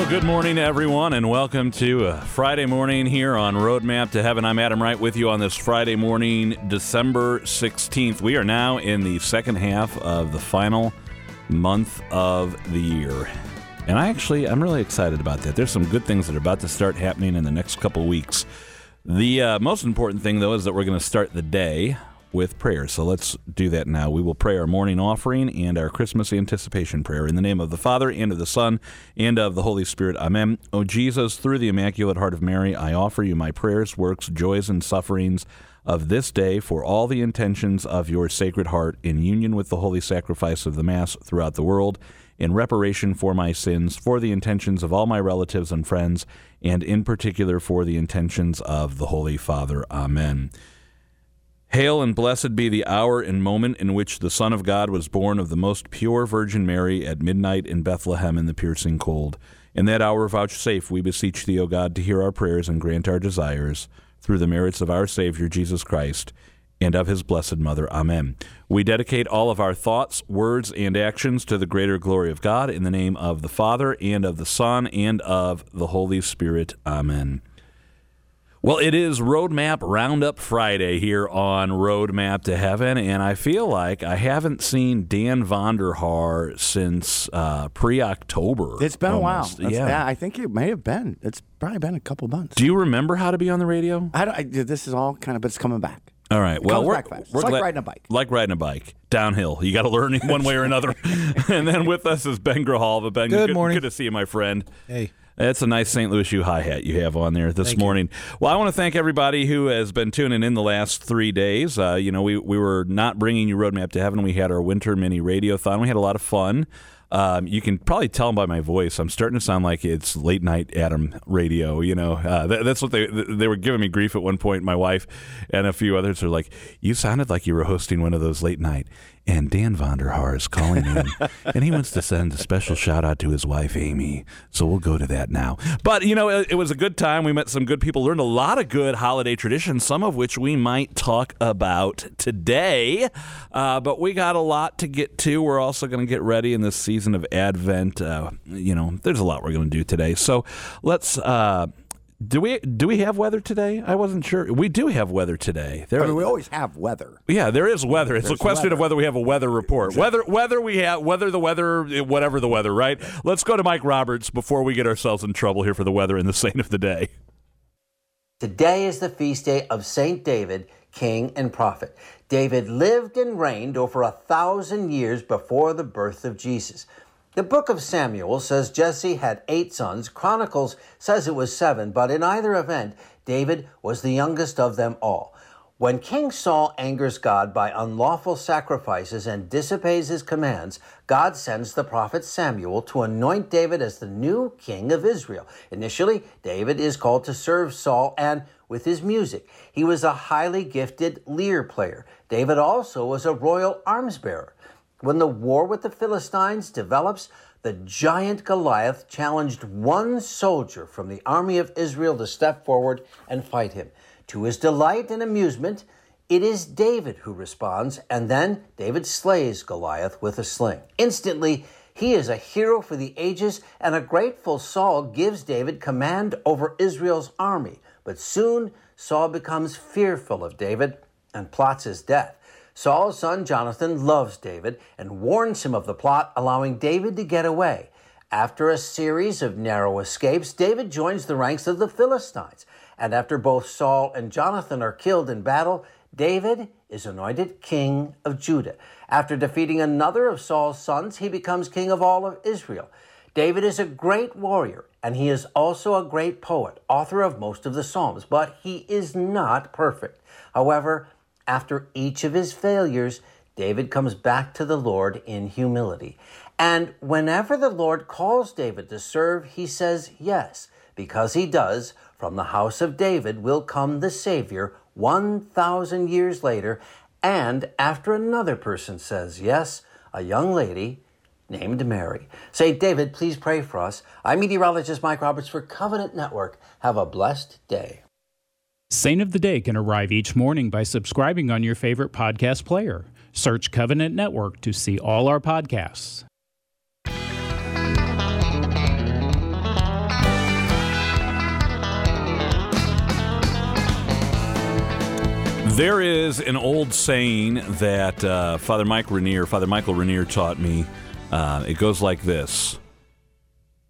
Well, good morning, everyone, and welcome to a Friday morning here on Roadmap to Heaven. I'm Adam Wright with you on this Friday morning, December 16th. We are now in the second half of the final month of the year. And I actually, I'm really excited about that. There's some good things that are about to start happening in the next couple weeks. The uh, most important thing, though, is that we're going to start the day with prayer. So let's do that now. We will pray our morning offering and our Christmas anticipation prayer in the name of the Father and of the Son and of the Holy Spirit. Amen. O Jesus, through the Immaculate Heart of Mary, I offer you my prayers, works, joys, and sufferings of this day for all the intentions of your Sacred Heart in union with the holy sacrifice of the Mass throughout the world. In reparation for my sins, for the intentions of all my relatives and friends, and in particular for the intentions of the Holy Father. Amen. Hail and blessed be the hour and moment in which the Son of God was born of the most pure Virgin Mary at midnight in Bethlehem in the piercing cold. In that hour vouchsafe, we beseech thee, O God, to hear our prayers and grant our desires, through the merits of our Savior Jesus Christ, and of his blessed Mother. Amen. We dedicate all of our thoughts, words, and actions to the greater glory of God, in the name of the Father, and of the Son, and of the Holy Spirit. Amen. Well, it is Roadmap Roundup Friday here on Roadmap to Heaven, and I feel like I haven't seen Dan Vonder Haar since uh, pre-October. It's been almost. a while. That's- yeah. I think it may have been. It's probably been a couple months. Do you remember how to be on the radio? I don't, I, this is all kind of, but it's coming back. All right. Well, we're, back fast. we're It's like glad- riding a bike. Like riding a bike downhill. You got to learn in one way or another. and then with us is Ben Grijalva. Ben, Good morning. Good to see you, my friend. Hey. That's a nice St. Louis shoe hi hat you have on there this morning. Well, I want to thank everybody who has been tuning in the last three days. Uh, you know, we, we were not bringing you Roadmap to Heaven. We had our winter mini radiothon. We had a lot of fun. Um, you can probably tell by my voice. I'm starting to sound like it's late night Adam radio. You know, uh, that, that's what they they were giving me grief at one point. My wife and a few others are like, "You sounded like you were hosting one of those late night." And Dan Vonder Haar is calling in, and he wants to send a special shout out to his wife Amy. So we'll go to that now. But you know, it, it was a good time. We met some good people, learned a lot of good holiday traditions, some of which we might talk about today. Uh, but we got a lot to get to. We're also going to get ready in this season of Advent. Uh, you know, there's a lot we're going to do today. So let's. Uh, do we do we have weather today? I wasn't sure. We do have weather today. There, I mean, we always have weather. yeah, there is weather. It's a There's question of whether we have a weather report. Whether whether we have whether the weather whatever the weather, right? Let's go to Mike Roberts before we get ourselves in trouble here for the weather and the saint of the day. Today is the feast day of Saint David, king and prophet. David lived and reigned over a thousand years before the birth of Jesus. The book of Samuel says Jesse had eight sons. Chronicles says it was seven, but in either event, David was the youngest of them all. When King Saul angers God by unlawful sacrifices and disobeys his commands, God sends the prophet Samuel to anoint David as the new king of Israel. Initially, David is called to serve Saul and with his music. He was a highly gifted lyre player. David also was a royal arms bearer. When the war with the Philistines develops, the giant Goliath challenged one soldier from the army of Israel to step forward and fight him. To his delight and amusement, it is David who responds, and then David slays Goliath with a sling. Instantly, he is a hero for the ages, and a grateful Saul gives David command over Israel's army. But soon, Saul becomes fearful of David and plots his death. Saul's son Jonathan loves David and warns him of the plot, allowing David to get away. After a series of narrow escapes, David joins the ranks of the Philistines. And after both Saul and Jonathan are killed in battle, David is anointed king of Judah. After defeating another of Saul's sons, he becomes king of all of Israel. David is a great warrior, and he is also a great poet, author of most of the Psalms, but he is not perfect. However, after each of his failures, David comes back to the Lord in humility. And whenever the Lord calls David to serve, he says yes, because he does. From the house of David will come the Savior 1,000 years later. And after another person says yes, a young lady named Mary. Say, David, please pray for us. I'm meteorologist Mike Roberts for Covenant Network. Have a blessed day. Saint of the Day can arrive each morning by subscribing on your favorite podcast player. Search Covenant Network to see all our podcasts. There is an old saying that uh, Father Mike Rennier, Father Michael Rennier taught me. Uh, it goes like this: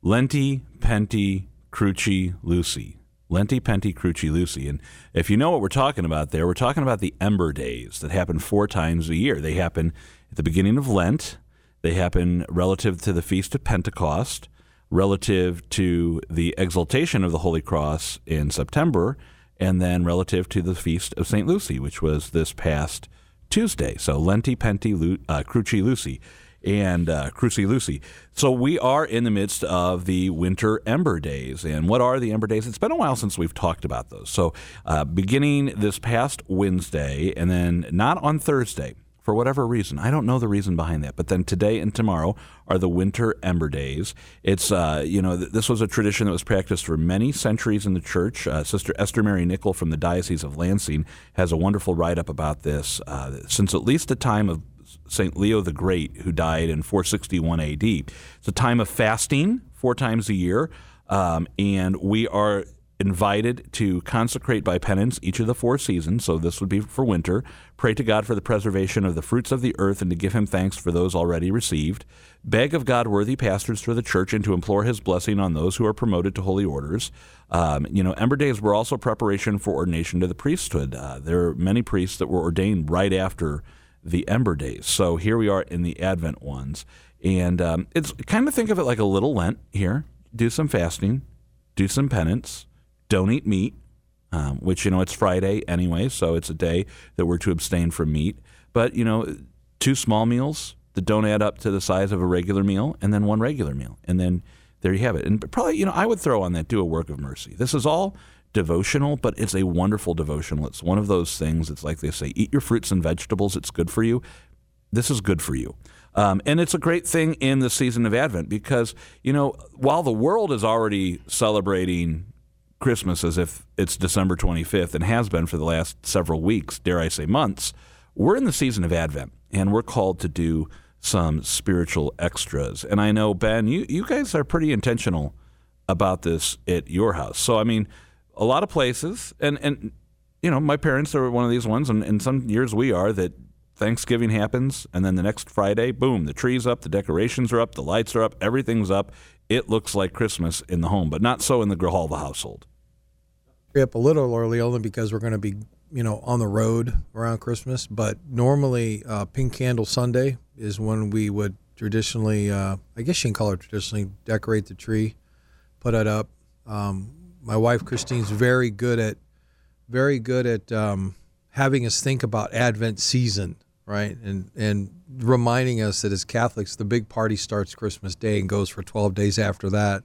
"Lenti, penti, cruci, Lucy. Lenti, Penti, Cruci, Lucy. And if you know what we're talking about there, we're talking about the Ember Days that happen four times a year. They happen at the beginning of Lent, they happen relative to the Feast of Pentecost, relative to the exaltation of the Holy Cross in September, and then relative to the Feast of St. Lucy, which was this past Tuesday. So Lenti, Penti, Lu- uh, Cruci, Lucy and uh, Cruci Lucy. So we are in the midst of the winter ember days. And what are the ember days? It's been a while since we've talked about those. So uh, beginning this past Wednesday, and then not on Thursday. For whatever reason, I don't know the reason behind that. But then today and tomorrow are the winter ember days. It's uh, you know th- this was a tradition that was practiced for many centuries in the church. Uh, Sister Esther Mary Nickel from the Diocese of Lansing has a wonderful write up about this uh, since at least the time of St. Leo the Great, who died in 461 AD. It's a time of fasting four times a year, um, and we are invited to consecrate by penance each of the four seasons. So this would be for winter. Pray to God for the preservation of the fruits of the earth and to give him thanks for those already received. Beg of God worthy pastors for the church and to implore his blessing on those who are promoted to holy orders. Um, you know, Ember Days were also preparation for ordination to the priesthood. Uh, there are many priests that were ordained right after the Ember Days. So here we are in the Advent ones. And um, it's kind of think of it like a little Lent here. Do some fasting, do some penance, don't eat meat, um, which, you know, it's Friday anyway, so it's a day that we're to abstain from meat. But, you know, two small meals that don't add up to the size of a regular meal, and then one regular meal. And then there you have it. And probably, you know, I would throw on that, do a work of mercy. This is all devotional, but it's a wonderful devotional. It's one of those things, it's like they say, eat your fruits and vegetables, it's good for you. This is good for you. Um, and it's a great thing in the season of Advent because, you know, while the world is already celebrating Christmas as if it's December 25th and has been for the last several weeks, dare I say months, we're in the season of Advent and we're called to do some spiritual extras. And I know, Ben, you, you guys are pretty intentional about this at your house. So, I mean, a lot of places, and, and you know, my parents are one of these ones, and, and some years we are, that Thanksgiving happens, and then the next Friday, boom, the tree's up, the decorations are up, the lights are up, everything's up. It looks like Christmas in the home, but not so in the Grijalva household up a little early only because we're going to be you know on the road around Christmas. But normally, uh, Pink Candle Sunday is when we would traditionally, uh, I guess you can call it traditionally, decorate the tree, put it up. Um, my wife Christine's very good at very good at um, having us think about Advent season, right? And and reminding us that as Catholics, the big party starts Christmas Day and goes for 12 days after that.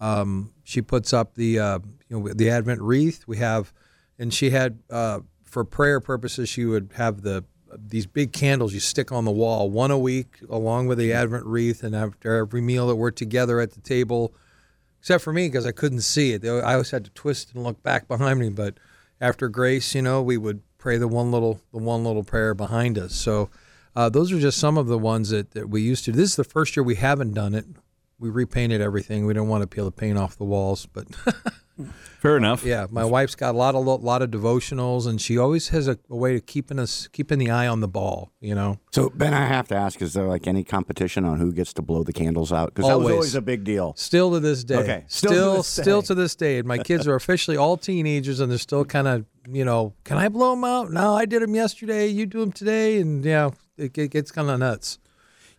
Um, she puts up the uh, you know the Advent wreath. We have, and she had uh, for prayer purposes, she would have the these big candles you stick on the wall, one a week, along with the Advent wreath. And after every meal that we're together at the table, except for me because I couldn't see it, I always had to twist and look back behind me. But after grace, you know, we would pray the one little the one little prayer behind us. So. Uh, those are just some of the ones that, that we used to. This is the first year we haven't done it we repainted everything. We didn't want to peel the paint off the walls, but fair enough. Yeah, my wife's got a lot of lot of devotionals, and she always has a, a, way of keeping us keeping the eye on the ball. You know. So Ben, I have to ask: Is there like any competition on who gets to blow the candles out? Because that was always a big deal. Still to this day. Okay. Still, still, to still to this day. My kids are officially all teenagers, and they're still kind of you know, can I blow them out? No, I did them yesterday. You do them today, and yeah, it, it gets kind of nuts.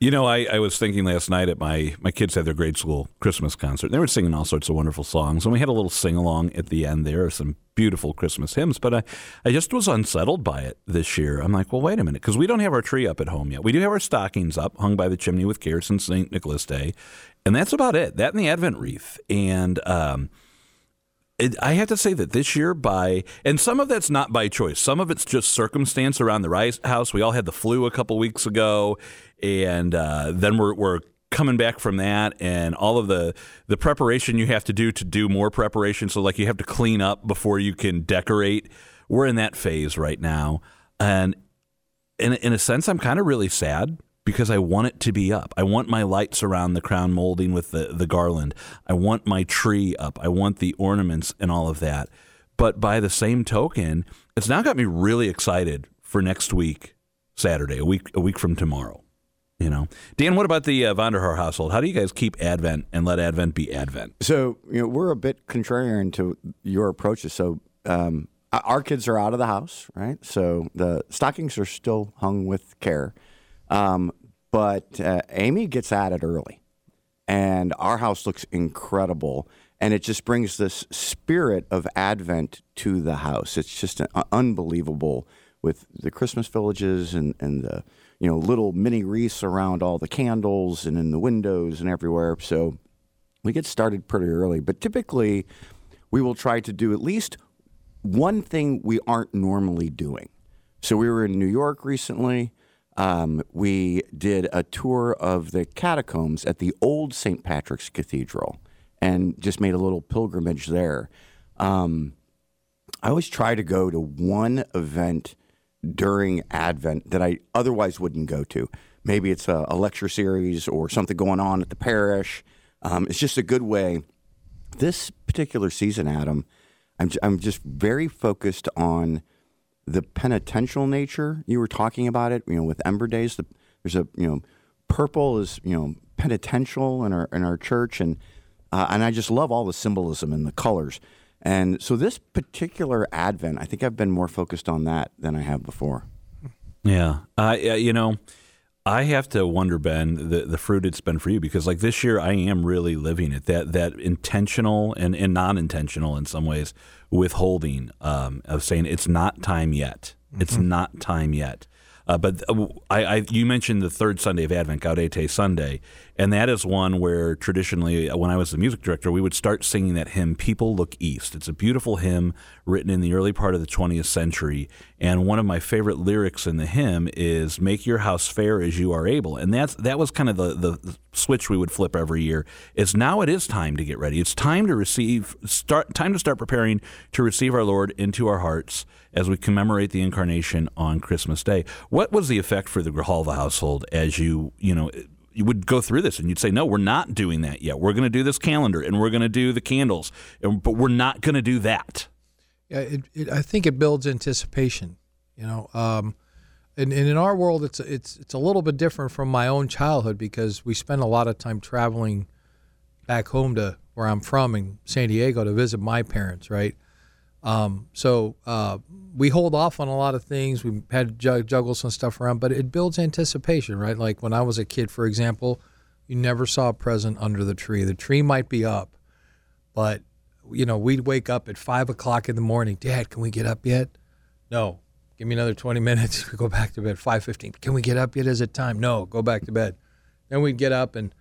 You know, I, I was thinking last night at my my kids had their grade school Christmas concert. They were singing all sorts of wonderful songs, and we had a little sing along at the end. There are some beautiful Christmas hymns, but I, I just was unsettled by it this year. I'm like, well, wait a minute, because we don't have our tree up at home yet. We do have our stockings up, hung by the chimney with care since St. Nicholas Day, and that's about it. That and the Advent wreath, and um, it, I have to say that this year, by and some of that's not by choice. Some of it's just circumstance around the Rice House. We all had the flu a couple weeks ago, and uh, then we're, we're coming back from that and all of the the preparation you have to do to do more preparation so like you have to clean up before you can decorate we're in that phase right now and in in a sense I'm kind of really sad because I want it to be up. I want my lights around the crown molding with the the garland. I want my tree up. I want the ornaments and all of that. But by the same token, it's now got me really excited for next week, Saturday, a week a week from tomorrow. You know, Dan, what about the uh, Vonder Haar household? How do you guys keep Advent and let Advent be Advent? So, you know, we're a bit contrarian to your approaches. So, um, our kids are out of the house, right? So the stockings are still hung with care. Um, but uh, Amy gets at it early, and our house looks incredible. And it just brings this spirit of Advent to the house. It's just an, uh, unbelievable with the Christmas villages and, and the you know, little mini wreaths around all the candles and in the windows and everywhere. So we get started pretty early, but typically we will try to do at least one thing we aren't normally doing. So we were in New York recently. Um, we did a tour of the catacombs at the old St. Patrick's Cathedral and just made a little pilgrimage there. Um, I always try to go to one event during Advent that I otherwise wouldn't go to. Maybe it's a, a lecture series or something going on at the parish. Um, it's just a good way. This particular season, Adam, I'm, I'm just very focused on the penitential nature. You were talking about it, you know, with Ember Days. The, there's a, you know, purple is, you know, penitential in our in our church, and uh, and I just love all the symbolism and the colors. And so this particular Advent, I think I've been more focused on that than I have before. Yeah. Uh, you know, I have to wonder, Ben, the, the fruit it's been for you because, like this year, I am really living it that that intentional and, and non intentional in some ways withholding um, of saying it's not time yet. It's mm-hmm. not time yet. Uh, but uh, I, I, you mentioned the third Sunday of Advent, Gaudete Sunday, and that is one where traditionally, uh, when I was the music director, we would start singing that hymn, People Look East. It's a beautiful hymn written in the early part of the 20th century. And one of my favorite lyrics in the hymn is, Make your house fair as you are able. And that's, that was kind of the, the switch we would flip every year is now it is time to get ready. It's time to receive, start, time to start preparing to receive our Lord into our hearts as we commemorate the incarnation on Christmas Day. What was the effect for the Grijalva household as you, you know, you would go through this and you'd say, no, we're not doing that yet. We're going to do this calendar and we're going to do the candles, but we're not going to do that. Yeah, it, it, I think it builds anticipation. You know, um, and, and in our world, it's it's it's a little bit different from my own childhood because we spend a lot of time traveling back home to where I'm from in San Diego to visit my parents, right? Um, so uh, we hold off on a lot of things. We had to juggle some stuff around, but it builds anticipation, right? Like when I was a kid, for example, you never saw a present under the tree. The tree might be up, but you know we'd wake up at five o'clock in the morning. Dad, can we get up yet? No. Give me another twenty minutes. We go back to bed. Five fifteen. Can we get up yet? Is it time? No. Go back to bed. Then we'd get up and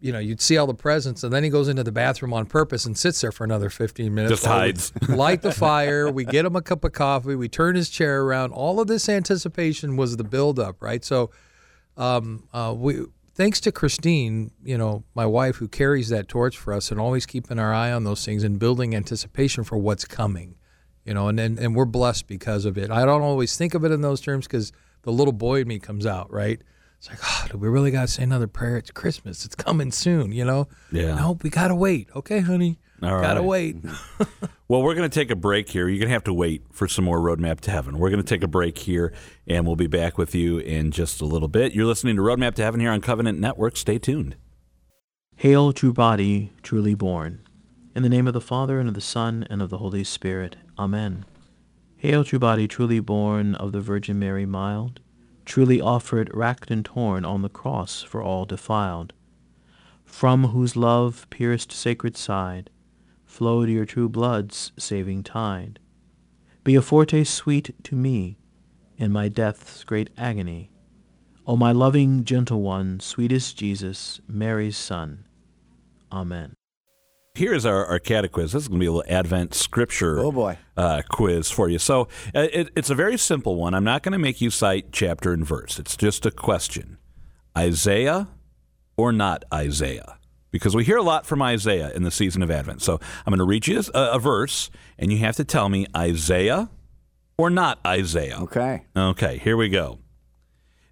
you know, you'd see all the presents, and then he goes into the bathroom on purpose and sits there for another 15 minutes. Just hides. light the fire. We get him a cup of coffee. We turn his chair around. All of this anticipation was the buildup, right? So, um, uh, we thanks to Christine, you know, my wife, who carries that torch for us and always keeping our eye on those things and building anticipation for what's coming, you know, and and, and we're blessed because of it. I don't always think of it in those terms because the little boy in me comes out, right? It's like, oh, do we really got to say another prayer? It's Christmas. It's coming soon, you know? Yeah. No, we got to wait. Okay, honey. All right. Gotta wait. well, we're going to take a break here. You're going to have to wait for some more Roadmap to Heaven. We're going to take a break here, and we'll be back with you in just a little bit. You're listening to Roadmap to Heaven here on Covenant Network. Stay tuned. Hail, true body, truly born. In the name of the Father, and of the Son, and of the Holy Spirit. Amen. Hail, true body, truly born of the Virgin Mary mild truly offered racked and torn on the cross for all defiled, from whose love pierced sacred side flowed your true blood's saving tide. Be a foretaste sweet to me in my death's great agony. O my loving gentle one, sweetest Jesus, Mary's Son. Amen. Here's our, our catequiz. This is going to be a little Advent scripture oh boy. Uh, quiz for you. So uh, it, it's a very simple one. I'm not going to make you cite chapter and verse. It's just a question Isaiah or not Isaiah? Because we hear a lot from Isaiah in the season of Advent. So I'm going to read you a, a verse, and you have to tell me Isaiah or not Isaiah. Okay. Okay, here we go.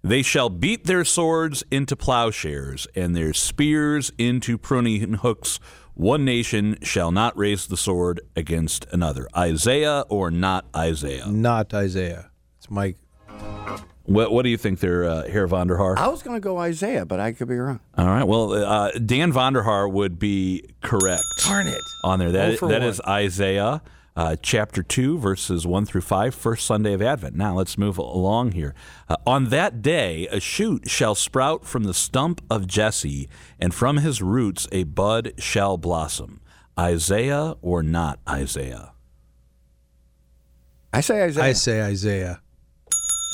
They shall beat their swords into plowshares and their spears into pruning hooks One nation shall not raise the sword against another. Isaiah or not Isaiah? Not Isaiah. It's Mike. What, what do you think there, uh, Herr Vonder Haar? I was going to go Isaiah, but I could be wrong. All right. Well, uh, Dan Vonder Haar would be correct. Darn it. On there. That, for that one. is Isaiah uh, chapter 2, verses 1 through 5, first Sunday of Advent. Now let's move along here. Uh, on that day, a shoot shall sprout from the stump of Jesse, and from his roots a bud shall blossom. Isaiah or not Isaiah? I say Isaiah. I say Isaiah.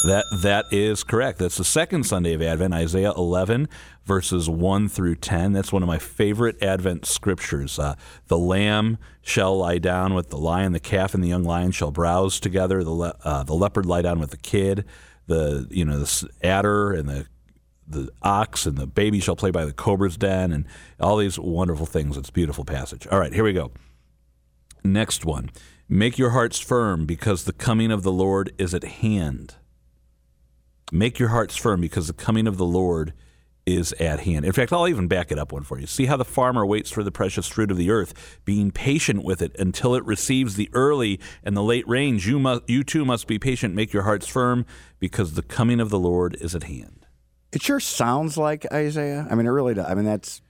That that is correct. That's the second Sunday of Advent, Isaiah 11 verses 1 through 10. That's one of my favorite Advent scriptures. Uh, the lamb shall lie down with the lion, the calf and the young lion shall browse together. The le- uh, the leopard lie down with the kid. The you know the adder and the the ox and the baby shall play by the cobra's den, and all these wonderful things. It's beautiful passage. All right, here we go. Next one. Make your hearts firm because the coming of the Lord is at hand. Make your hearts firm because the coming of the Lord is at hand. In fact, I'll even back it up one for you. See how the farmer waits for the precious fruit of the earth, being patient with it until it receives the early and the late rains. You must, you too must be patient. Make your hearts firm because the coming of the Lord is at hand. It sure sounds like Isaiah. I mean, it really does. I mean, that's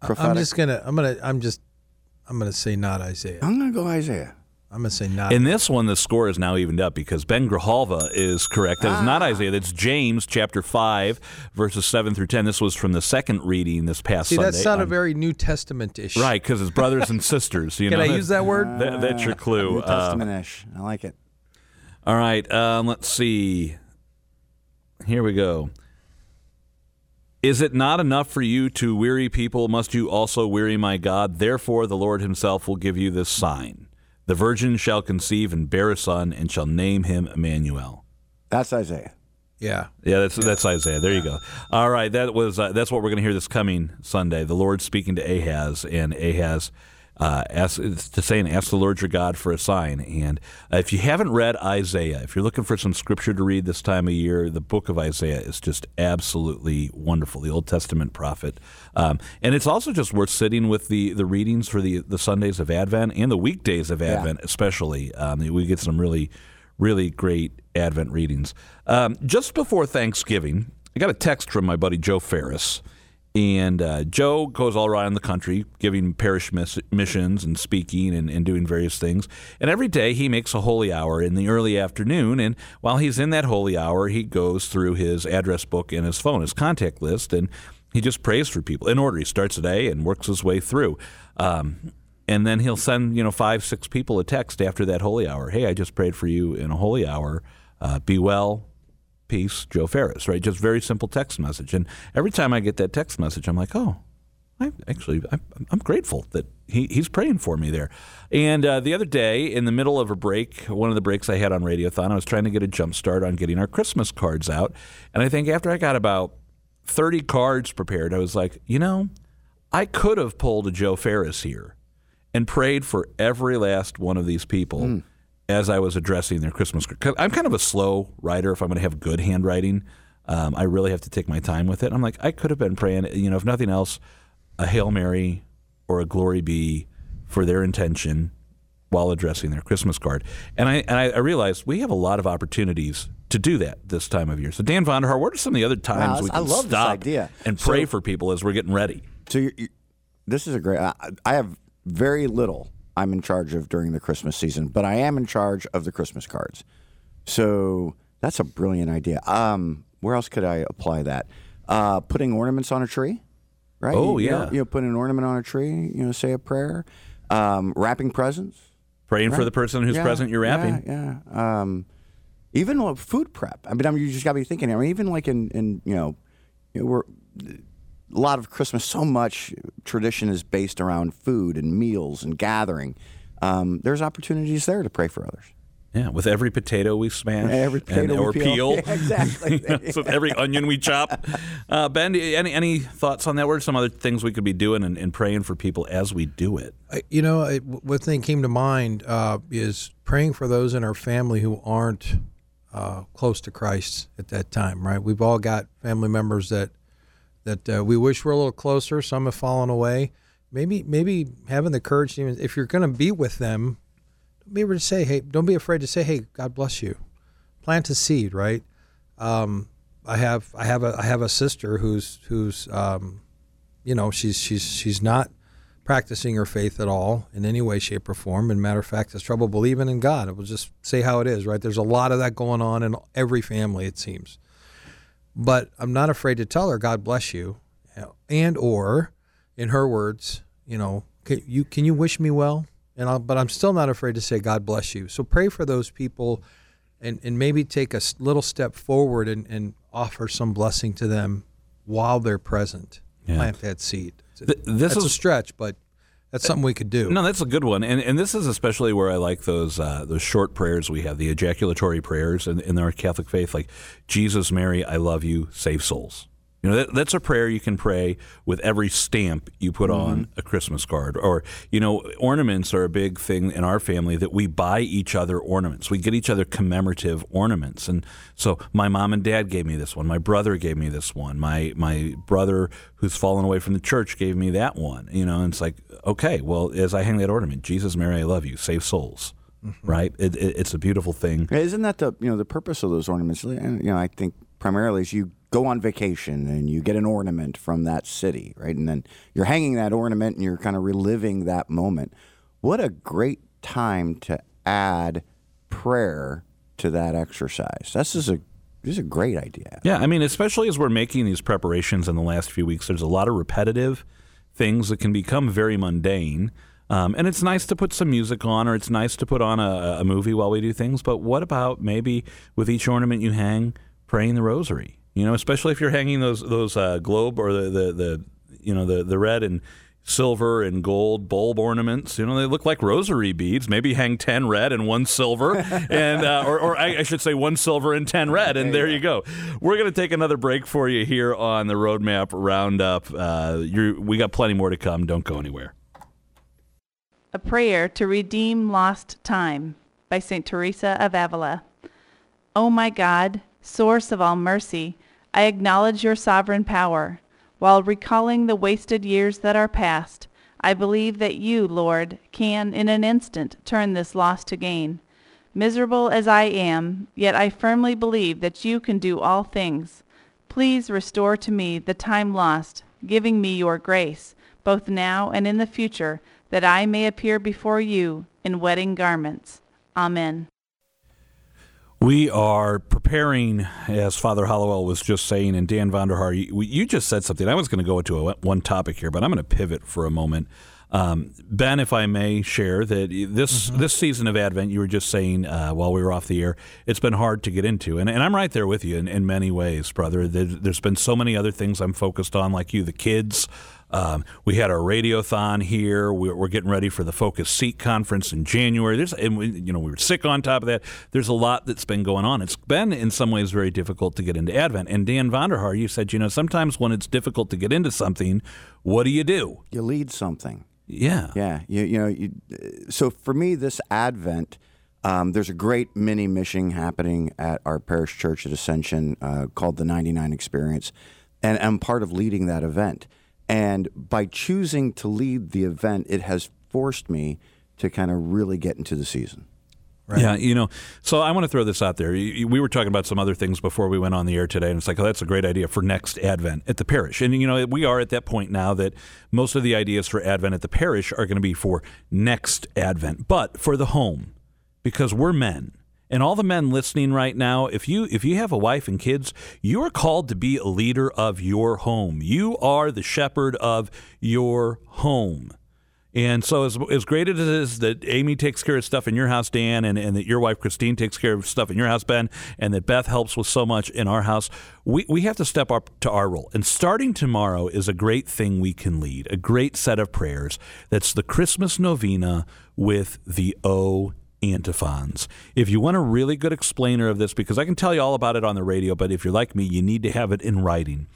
prophetic. I'm just gonna. I'm gonna. I'm just. I'm gonna say not Isaiah. I'm going to go Isaiah. I'm gonna say not. In this one, the score is now evened up because Ben Grijalva is correct. That is not Isaiah. That's James chapter 5, verses 7 through 10. This was from the second reading this past See, Sunday. that sounded on- very New Testament-ish. Right, because it's brothers and sisters. You Can know, I use that word? That, that's your clue. New Uh, Testament-ish. I like it. all right, um, let's see. Here we go. Is it not enough for you to weary people? Must you also weary my God? Therefore, the Lord himself will give you this sign. The virgin shall conceive and bear a son, and shall name him Emmanuel. That's Isaiah. Yeah. Yeah, that's that's Isaiah. There you go. All right, that was uh, that's what we're going to hear this coming Sunday. The Lord speaking to Ahaz, and Ahaz uh, ask to saying, "Ask the Lord your God for a sign." And uh, if you haven't read Isaiah, if you're looking for some scripture to read this time of year, the book of Isaiah is just absolutely wonderful. The Old Testament prophet, um, and it's also just worth sitting with the the readings for the the Sundays of Advent and the weekdays of Advent, especially. Um, we get some really really great Advent readings. Um, just before Thanksgiving, I got a text from my buddy Joe Ferris. And uh, Joe goes all around the country giving parish miss- missions and speaking and, and doing various things. And every day he makes a holy hour in the early afternoon. And while he's in that holy hour, he goes through his address book and his phone, his contact list, and he just prays for people in order. He starts the day and works his way through. Um, and then he'll send you know five six people a text after that holy hour hey i just prayed for you in a holy hour uh, be well peace joe ferris right just very simple text message and every time i get that text message i'm like oh I actually, I'm, I'm grateful that he, he's praying for me there. And uh, the other day, in the middle of a break, one of the breaks I had on Radiothon, I was trying to get a jump start on getting our Christmas cards out. And I think after I got about 30 cards prepared, I was like, you know, I could have pulled a Joe Ferris here and prayed for every last one of these people as I was addressing their Christmas. card. I'm kind of a slow writer. If I'm going to have good handwriting, um, I really have to take my time with it. I'm like, I could have been praying, you know, if nothing else, a Hail Mary or a Glory Be for their intention while addressing their Christmas card. And I and I, I realized we have a lot of opportunities to do that this time of year. So Dan Vonder Haar, what are some of the other times Wow, we I can love this stop idea. and So- pray for people as we're getting ready? So you you this is a great. I, I have very little I'm in charge of during the Christmas season, but I am in charge of the Christmas cards. So that's a brilliant idea. Um, where else could I apply that? Uh, putting ornaments on a tree, right? Oh, You- you know- yeah. you know, put an ornament on a tree. You know, say a prayer. Um, wrapping presents. Praying for the person whose Yeah, present you're wrapping. Yeah, yeah. Um, even food prep. I mean, I mean, you just got to be thinking. I mean, even like in, in you know, you know, we're a lot of Christmas. So much tradition is based around food and meals and gathering. Um, there's opportunities there to pray for others. Yeah, with every potato we smash, Every and- potato we or peel. peel, Yeah, exactly. so with every onion we chop. Uh, ben, any any thoughts on that? What are some other things we could be doing and, and praying for people as we do it? You know, I, what thing came to mind uh, is praying for those in our family who aren't uh, close to Christ at that time. Right? We've all got family members that that uh, we wish we were a little closer. Some have fallen away. maybe maybe having the courage, even if you're going to be with them, be able to say, hey, don't be afraid to say, hey, God bless you. Plant a seed, right? Um, I have I have a I have a sister who's who's um, you know she's she's she's not practicing her faith at all in any way, shape, or form. And matter of fact, has trouble believing in God. It will just say how it is, right? There's a lot of that going on in every family, it seems. But I'm not afraid to tell her, God bless you, and or, in her words, you know, can you can you wish me well? And I'll, but I'm still not afraid to say, God bless you. So pray for those people, and and maybe take a little step forward and and offer some blessing to them while they're present. Yeah. Plant that seed. Th- this that's is a stretch, but that's something we could do. No, that's a good one, and and this is especially where I like those uh, those short prayers we have, the ejaculatory prayers in, in our Catholic faith, like Jesus, Mary, I love you, save souls. You know, that, that's a prayer you can pray with every stamp you put mm-hmm. on a Christmas card. Or, you know, ornaments are a big thing in our family that we buy each other ornaments. We get each other commemorative ornaments. And so my mom and dad gave me this one. My brother gave me this one. My, my brother who's fallen away from the church gave me that one. You know, and it's like, okay, well, as I hang that ornament, Jesus, Mary, I love you, save souls. Mm-hmm. Right, it, it, it's a beautiful thing. Isn't that the you know the purpose of those ornaments? You know, I think primarily is you go on vacation and you get an ornament from that city, right? And then you're hanging that ornament and you're kind of reliving that moment. What a great time to add prayer to that exercise. This is a this is a great idea. Yeah, I mean, especially as we're making these preparations in the last few weeks, there's a lot of repetitive things that can become very mundane. Um, and it's nice to put some music on, or it's nice to put on a, a movie while we do things. But what about maybe with each ornament you hang, praying the rosary? You know, especially if you're hanging those those uh, globe or the, the the you know the the red and silver and gold bulb ornaments. You know, they look like rosary beads. Maybe hang 10 red and one silver, and uh, or, or I, I, should say one silver and 10 red, and there you go. We're going to take another break for you here on the Roadmap Roundup. Uh, we got plenty more to come. Don't go anywhere. A Prayer to Redeem Lost Time by St. Teresa of Avila. O oh my God, source of all mercy, I acknowledge your sovereign power. While recalling the wasted years that are past, I believe that you, Lord, can in an instant turn this loss to gain. Miserable as I am, yet I firmly believe that you can do all things. Please restore to me the time lost, giving me your grace, both now and in the future, that I may appear before you in wedding garments. Amen. We are preparing, as Father Hollowell was just saying, and Dan Vonder Haar, you, you just said something. I was going to go into a, one topic here, but I'm going to pivot for a moment. Um, ben, if I may share that this mm-hmm. this season of Advent, you were just saying uh, while we were off the air, it's been hard to get into, and, and I'm right there with you in, in many ways, brother. there's been so many other things I'm focused on, like you, the kids, um, we had our radiothon here. We're, we're, getting ready for the Focus Seek conference in January. There's, and we, you know, we were sick on top of that. There's a lot that's been going on. It's been in some ways very difficult to get into Advent. And Dan Vonder Haar, you said, you know, sometimes when it's difficult to get into something, what do you do? You lead something. Yeah. Yeah. You, you know, you, so for me, this Advent. Um, there's a great mini mission happening at our parish church at Ascension uh, called the 99 Experience, and I'm part of leading that event. And by choosing to lead the event, it has forced me to kind of really get into the season. Right. Yeah, you know, so I want to throw this out there. We were talking about some other things before we went on the air today, and it's like, oh, that's a great idea for next Advent at the parish. And, you know, we are at that point now that most of the ideas for Advent at the parish are going to be for next Advent, but for the home, because we're men and all the men listening right now, if you if you have a wife and kids, you are called to be a leader of your home. You are the shepherd of your home. And so, as, as great as it is that Amy takes care of stuff in your house, Dan, and, and that your wife Christine takes care of stuff in your house, Ben, and that Beth helps with so much in our house, we, we have to step up to our role. And starting tomorrow is a great thing we can lead, a great set of prayers. That's the Christmas novena with the O antiphons. If you want a really good explainer of this, because I can tell you all about it on the radio, but if you're like me, you need to have it in writing.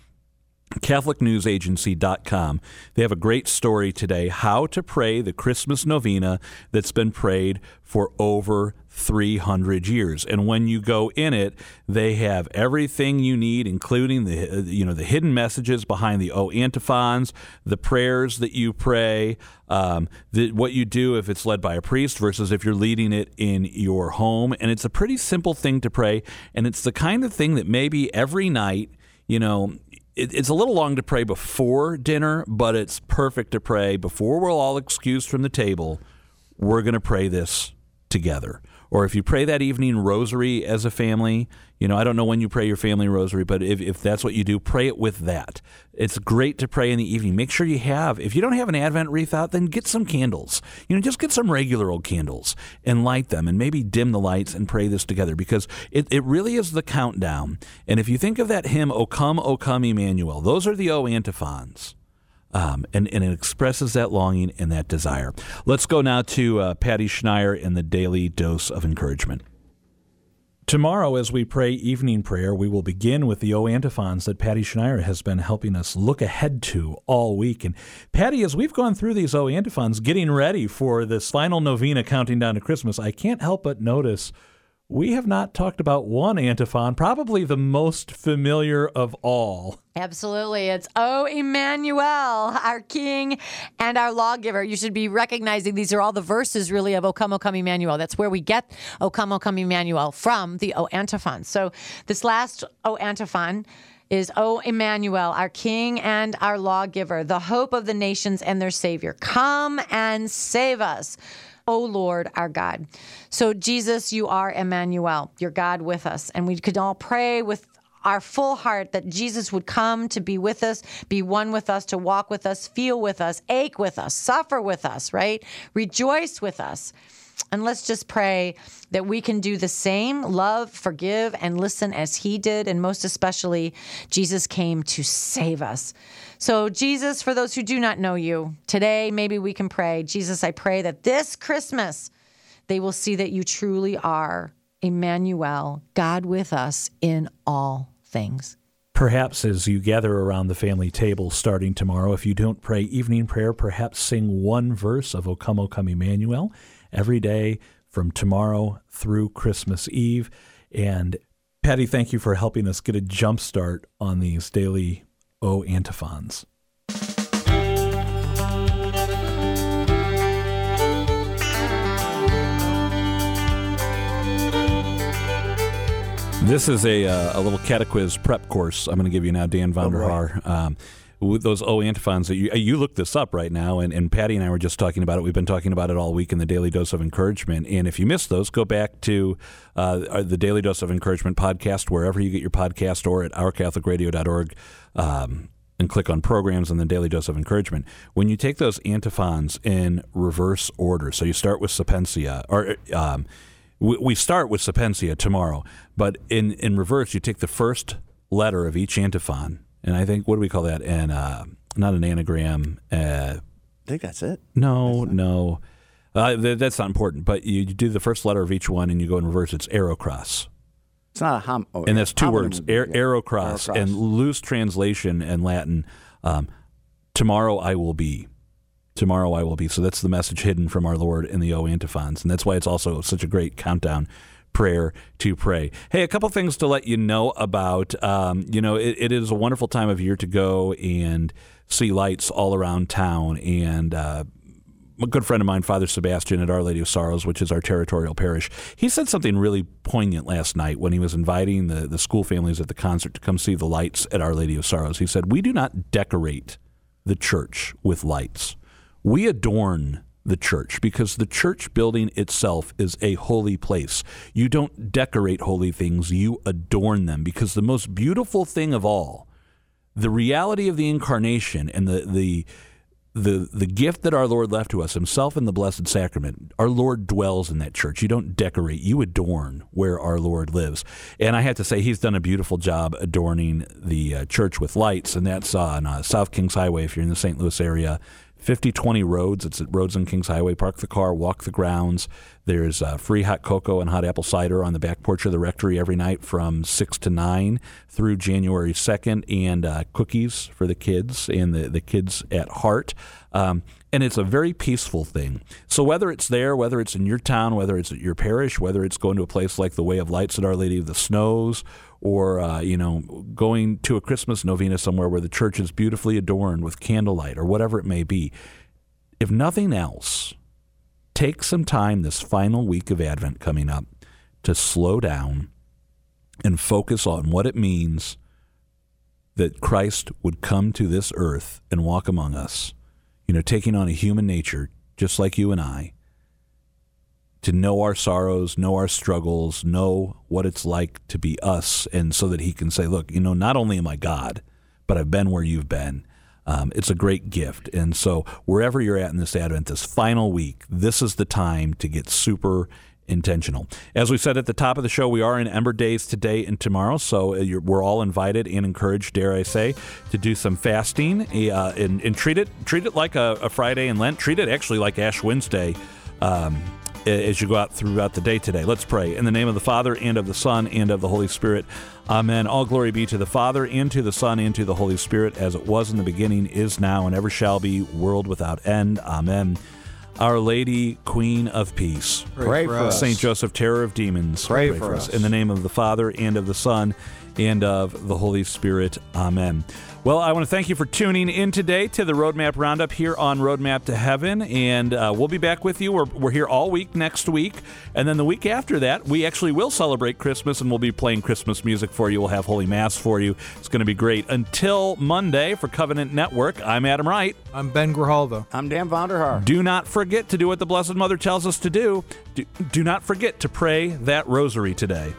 CatholicNewsAgency.com. They have a great story today how to pray the Christmas novena that's been prayed for over 300 years. And when you go in it, they have everything you need, including the you know the hidden messages behind the O antiphons, the prayers that you pray, um, the, what you do if it's led by a priest versus if you're leading it in your home. And it's a pretty simple thing to pray, and it's the kind of thing that maybe every night. You know, it's a little long to pray before dinner, but it's perfect to pray before we're all excused from the table. We're going to pray this together or if you pray that evening rosary as a family, you know, I don't know when you pray your family rosary, but if, if that's what you do, pray it with that. It's great to pray in the evening. Make sure you have, if you don't have an Advent wreath out, then get some candles. You know, just get some regular old candles and light them and maybe dim the lights and pray this together because it, it really is the countdown. And if you think of that hymn, O come, O come, Emmanuel, those are the O antiphons. Um, and, and it expresses that longing and that desire. Let's go now to uh, Patty Schneier in the Daily Dose of Encouragement. Tomorrow, as we pray evening prayer, we will begin with the O antiphons that Patty Schneier has been helping us look ahead to all week. And Patty, as we've gone through these O antiphons, getting ready for this final novena counting down to Christmas, I can't help but notice we have not talked about one antiphon, probably the most familiar of all. Absolutely. It's O Emmanuel, our King and our lawgiver. You should be recognizing these are all the verses really of O come, O come Emmanuel. That's where we get O come, O come Emmanuel from the O antiphon. So this last O antiphon is O Emmanuel, our King and our lawgiver, the hope of the nations and their Savior. Come and save us. O Lord our God. So, Jesus, you are Emmanuel, your God with us. And we could all pray with our full heart that Jesus would come to be with us, be one with us, to walk with us, feel with us, ache with us, suffer with us, right? Rejoice with us. And let's just pray that we can do the same love, forgive, and listen as he did. And most especially, Jesus came to save us. So, Jesus, for those who do not know you, today maybe we can pray. Jesus, I pray that this Christmas they will see that you truly are Emmanuel, God with us in all things. Perhaps as you gather around the family table starting tomorrow, if you don't pray evening prayer, perhaps sing one verse of O Come, O Come Emmanuel every day from tomorrow through Christmas Eve. And Patty, thank you for helping us get a jump start on these daily O antiphons. This is a, uh, a little catechiz prep course I'm going to give you now, Dan Vonder Haar. Um, those O antiphons that you you look this up right now, and, and Patty and I were just talking about it. We've been talking about it all week in the Daily Dose of Encouragement. And if you missed those, go back to uh, the Daily Dose of Encouragement podcast wherever you get your podcast, or at ourcatholicradio.org. Um, and click on programs and the daily dose of encouragement. When you take those antiphons in reverse order, so you start with Sapientia, or um, we, we start with Sapientia tomorrow, but in, in reverse, you take the first letter of each antiphon and I think what do we call that? And uh, not an anagram. Uh, I think that's it. No, that's no, uh, th- that's not important. But you, you, do the first letter of each one, and you go in reverse. It's ero cras. It's not a hom. Oh, and that's two words: Aer- yeah. ero cras, and loose translation in Latin. Um, Tomorrow I will be. Tomorrow I will be. So that's the message hidden from our Lord in the O antiphons, and that's why it's also such a great countdown prayer to pray. Hey, a couple things to let you know about. Um, you know, it, it is a wonderful time of year to go and see lights all around town. And uh, a good friend of mine, Father Sebastian at Our Lady of Sorrows, which is our territorial parish, he said something really poignant last night when he was inviting the, the school families at the concert to come see the lights at Our Lady of Sorrows. He said, We do not decorate the church with lights, we adorn the church because the church building itself is a holy place. You don't decorate holy things, you adorn them because the most beautiful thing of all, the reality of the incarnation and the the the the gift that our Lord left to us, Himself in the Blessed Sacrament, our Lord dwells in that church. You don't decorate; you adorn where our Lord lives. And I have to say, He's done a beautiful job adorning the uh, church with lights, and that's on uh, South Kings Highway. If you're in the St. Louis area, 5020 Rhodes. It's at Rhodes and Kings Highway. Park the car, walk the grounds. There's uh, free hot cocoa and hot apple cider on the back porch of the rectory every night from 6 to 9 through January 2nd, and uh, cookies for the kids and the, the kids at heart. Um, and it's a very peaceful thing. So whether it's there, whether it's in your town, whether it's at your parish, whether it's going to a place like the Way of Lights at Our Lady of the Snows, or uh, you know going to a Christmas novena somewhere where the church is beautifully adorned with candlelight or whatever it may be, if nothing else, take some time this final week of Advent coming up to slow down and focus on what it means that Christ would come to this earth and walk among us you know, taking on a human nature just like you and I, to know our sorrows, know our struggles, know what it's like to be us, and so that He can say, look, you know, not only am I God, but I've been where you've been. Um, it's a great gift. And so, wherever you're at in this Advent, this final week, this is the time to get super intentional. As we said at the top of the show, we are in Ember Days today and tomorrow, so uh, we're all invited and encouraged, dare I say, to do some fasting uh, and, and, treat it treat it like a, a, Friday in Lent. Treat it actually like Ash Wednesday. Um, Uh, as you go out throughout the day today. Let's pray. In the name of the Father, and of the Son, and of the Holy Spirit. Amen. All glory be to the Father, and to the Son, and to the Holy Spirit, as it was in the beginning, is now, and ever shall be, world without end. Amen. Our Lady, Queen of Peace. Pray, for us. Saint Joseph, Terror of Demons. Pray, Pray for, us. us. In the name of the Father, and of the Son, and of the Holy Spirit. Amen. Well, I want to thank you for tuning in today to the Roadmap Roundup here on Roadmap to Heaven. And uh, we'll be back with you. We're, we're here all week next week. And then the week after that, we actually will celebrate Christmas and we'll be playing Christmas music for you. We'll have Holy Mass for you. It's going to be great. Until Monday for Covenant Network, I'm Adam Wright. I'm Ben Grijalva. I'm Dan Vonder Haar. Do not forget to do what the Blessed Mother tells us to do. Do, do not forget to pray that rosary today.